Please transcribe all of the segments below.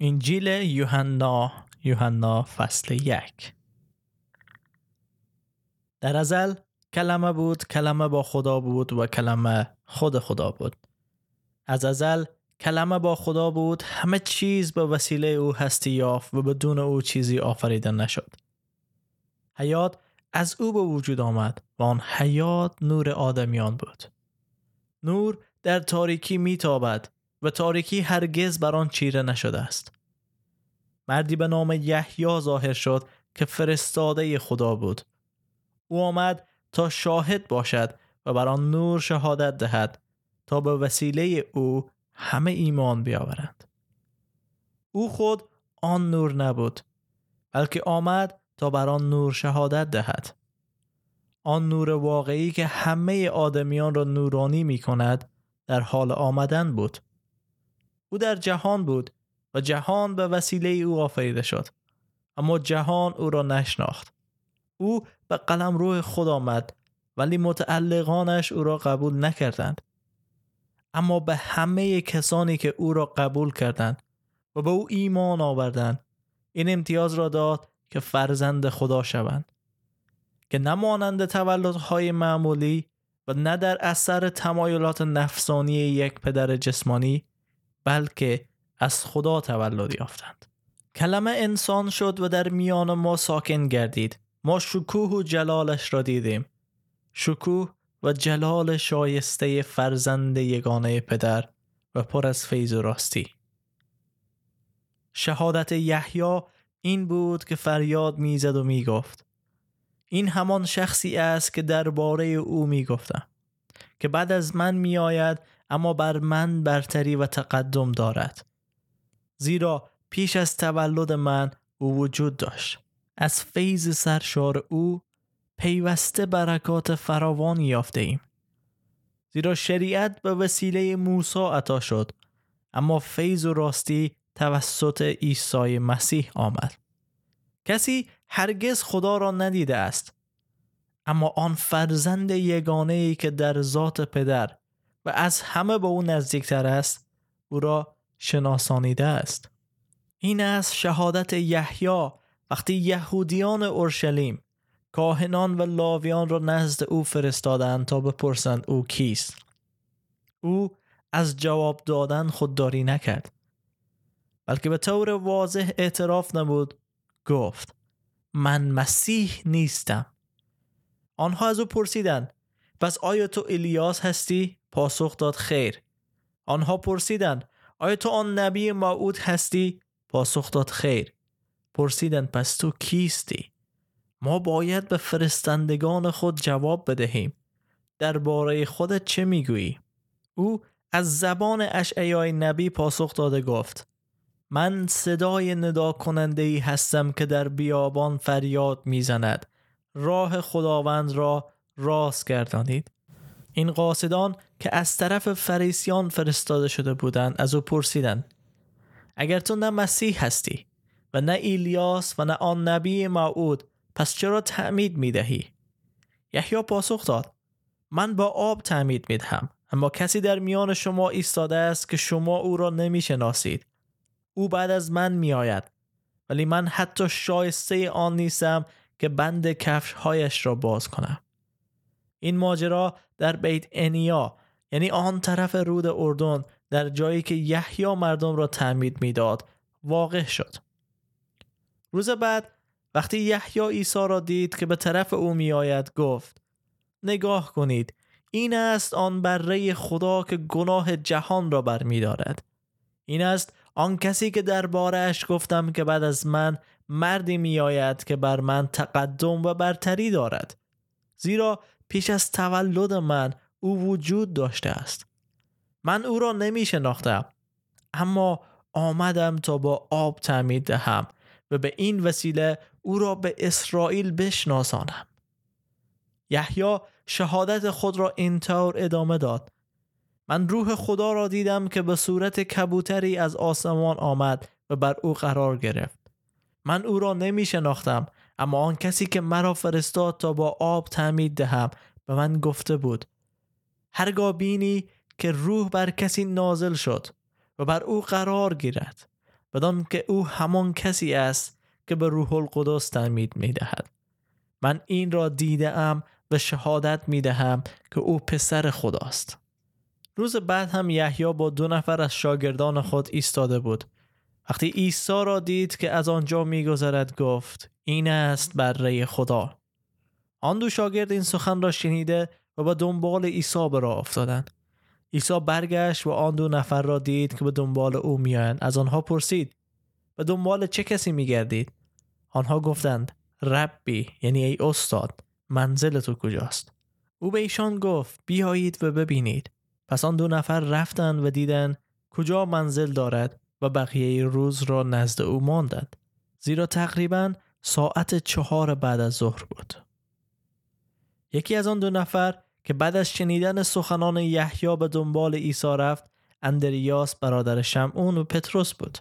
انجیل یوحنا یوحنا فصل یک. در ازل کلمه بود کلمه با خدا بود و کلمه خود خدا بود. از ازل کلمه با خدا بود همه چیز به وسیله او هستی یافت و بدون او چیزی آفریده نشد. حیات از او به وجود آمد و آن حیات نور آدمیان بود. نور در تاریکی میتابد و تاریکی هرگز بر آن چیره نشده است. مردی به نام یحیی ظاهر شد که فرستاده خدا بود. او آمد تا شاهد باشد و بر آن نور شهادت دهد تا به وسیله او همه ایمان بیاورند او خود آن نور نبود بلکه آمد تا بر آن نور شهادت دهد. آن نور واقعی که همه آدمیان را نورانی می کند در حال آمدن بود. او در جهان بود و جهان به وسیله او آفریده شد. اما جهان او را نشناخت. او به قلم روح خود آمد ولی متعلقانش او را قبول نکردند. اما به همه کسانی که او را قبول کردند و به او ایمان آوردند این امتیاز را داد که فرزند خدا شوند. که نمانند تولدهای معمولی و نه در اثر تمایلات نفسانی یک پدر جسمانی بلکه از خدا تولد یافتند. کلمه انسان شد و در میان ما ساکن گردید. ما شکوه و جلالش را دیدیم. شکوه و جلال شایسته فرزند یگانه پدر و پر از فیض و راستی. شهادت یحیی این بود که فریاد می‌زد و می‌گفت. این همان شخصی است که درباره او می‌گفتم. که بعد از من میآید اما بر من برتری و تقدم دارد. زیرا پیش از تولد من او وجود داشت. از فیض سرشار او پیوسته برکات فراوانی یافته ایم زیرا شریعت به وسیله موسی عطا شد اما فیض و راستی توسط عیسی مسیح آمد. کسی هرگز خدا را ندیده است اما آن فرزند یگانه ای که در ذات پدر از همه به او نزدیکتر است او را شناسانیده است. این است شهادت یحیی وقتی یهودیان اورشلیم کاهنان و لاویان را نزد او فرستادند تا بپرسند او کیست. او از جواب دادن خودداری نکرد بلکه به طور واضح اعتراف نمود گفت من مسیح نیستم. آنها از او پرسیدند پس آیا تو الیاس هستی؟ پاسخ داد خیر. آنها پرسیدند آیا تو آن نبی موعود هستی؟ پاسخ داد خیر. پرسیدند پس تو کیستی؟ ما باید به فرستندگان خود جواب بدهیم. درباره خودت چه می‌گویی؟ او از زبان اشعیای نبی پاسخ داده گفت من صدای ندا کننده ای هستم که در بیابان فریاد می‌زند. راه خداوند را راست گردانید. این قاصدان که از طرف فریسیان فرستاده شده بودند از او پرسیدند اگر تو نه مسیح هستی و نه ایلیاس و نه آن نبی موعود پس چرا تعمید می دهی؟ یحیی پاسخ داد من با آب تعمید می دهم اما کسی در میان شما ایستاده است که شما او را نمی شناسید او بعد از من می آید ولی من حتی شایسته آن نیستم که بند کفش هایش را باز کنم این ماجرا در بیت انیا یعنی آن طرف رود اردن در جایی که یحیی مردم را تعمید می‌داد واقع شد. روز بعد وقتی یحیی عیسی را دید که به طرف او میآید گفت نگاه کنید این است آن بره خدا که گناه جهان را برمیدارد این است آن کسی که دربارهش گفتم که بعد از من مردی میآید که بر من تقدم و برتری دارد. زیرا پیش از تولد من او وجود داشته است. من او را نمی شناختم اما آمدم تا با آب تعمید دهم و به این وسیله او را به اسرائیل بشناسانم. یحیی شهادت خود را اینطور ادامه داد. من روح خدا را دیدم که به صورت کبوتری از آسمان آمد و بر او قرار گرفت. من او را نمی شناختم اما آن کسی که مرا فرستاد تا با آب تعمید دهم به من گفته بود هرگاه بینی که روح بر کسی نازل شد و بر او قرار گیرد بدان که او همان کسی است که به روح القدس تعمید می دهد. من این را دیده ام و شهادت می دهم که او پسر خداست. روز بعد هم یحیی با دو نفر از شاگردان خود ایستاده بود. وقتی عیسی را دید که از آنجا میگذرد گفت این است بره خدا. آن دو شاگرد این سخن را شنیده و به دنبال عیسی به راه افتادند. عیسی برگشت و آن دو نفر را دید که به دنبال او میآیند از آنها پرسید به دنبال چه کسی میگردید؟ آنها گفتند ربی یعنی ای استاد منزل تو کجاست؟ او به ایشان گفت بیایید و ببینید. پس آن دو نفر رفتند و دیدند کجا منزل دارد و بقیه روز را نزد او ماندند. زیرا تقریبا ساعت چهار بعد از ظهر بود. یکی از آن دو نفر که بعد از شنیدن سخنان یحیی به دنبال عیسی رفت اندریاس برادر شمعون و پتروس بود.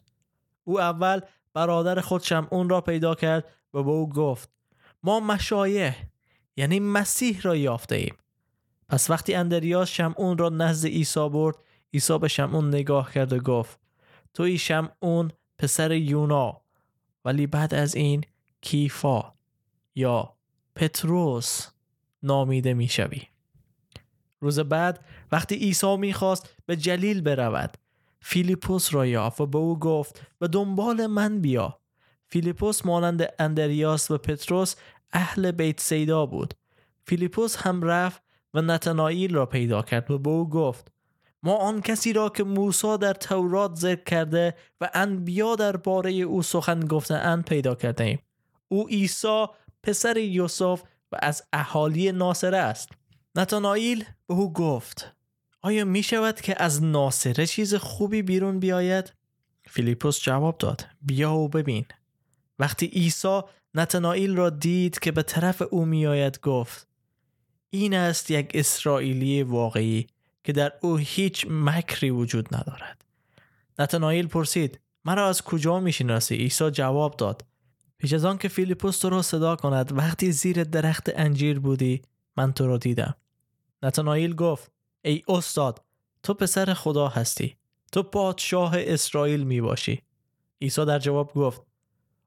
او اول برادر خود شمعون را پیدا کرد و به او گفت ما مشایه یعنی مسیح را یافته ایم. پس وقتی اندریاس شمعون را نزد عیسی برد عیسی به شمعون نگاه کرد و گفت توی شمعون پسر یونا ولی بعد از این کیفا یا پتروس نامیده می‌شوی. روز بعد وقتی عیسی می‌خواست به جلیل برود فیلیپوس را یافت و به او گفت به دنبال من بیا. فیلیپوس مانند اندریاس و پتروس اهل بیت صیدا بود. فیلیپوس هم رفت و نتانائیل را پیدا کرد و به او گفت ما آن کسی را که موسی در تورات ذکر کرده و انبیا در باره او سخن گفته اند پیدا کرده ایم او عیسی پسر یوسف و از اهالی ناصره است. نتانائیل به او گفت آیا می شود که از ناصره چیز خوبی بیرون بیاید؟ فیلیپوس جواب داد بیا و ببین. وقتی عیسی نتانائیل را دید که به طرف او میآید گفت این است یک اسرائیلی واقعی که در او هیچ مکری وجود ندارد. نتانائیل پرسید مرا از کجا می‌شناسی عیسی جواب داد پیش از آن که فیلیپوس تو را صدا کند وقتی زیر درخت انجیر بودی من تو را دیدم. نتانائیل گفت ای استاد تو پسر خدا هستی تو پادشاه اسرائیل می باشی عیسی در جواب گفت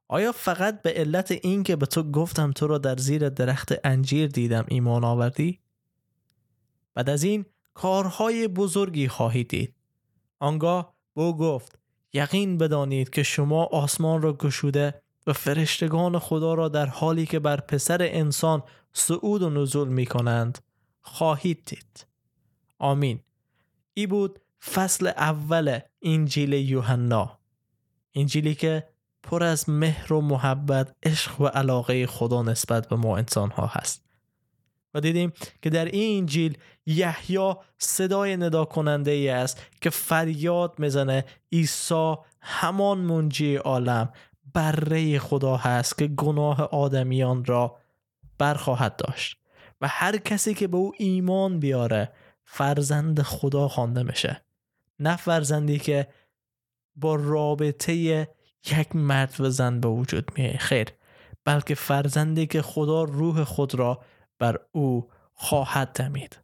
آیا فقط به علت این که به تو گفتم تو را در زیر درخت انجیر دیدم ایمان آوردی؟ بعد از این کارهای بزرگی خواهید دید. آنگاه بو گفت یقین بدانید که شما آسمان را گشوده و فرشتگان خدا را در حالی که بر پسر انسان صعود و نزول می کنند خواهید دید. آمین. ای بود فصل اول انجیل یوحنا. انجیلی که پر از مهر و محبت عشق و علاقه خدا نسبت به ما انسان ها هست و دیدیم که در این انجیل یحیی صدای ندا کننده ای است که فریاد می‌زنه عیسی همان منجی عالم بره خدا هست که گناه آدمیان را برخواهد داشت و هر کسی که به او ایمان بیاره فرزند خدا خوانده میشه. نه فرزندی که با رابطه یک مرد و زن به وجود میه خیر. بلکه فرزندی که خدا روح خود را بر او خواهد دمید.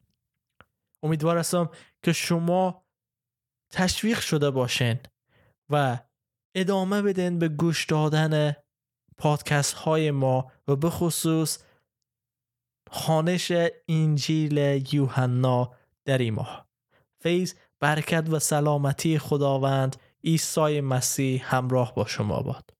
امیدوار هستم که شما تشویق شده باشین و ادامه بدین به گوش دادن پادکست های ما و به خصوص خانش انجیل یوحنا در این ماه. فیض برکت و سلامتی خداوند عیسی مسیح همراه با شما باد.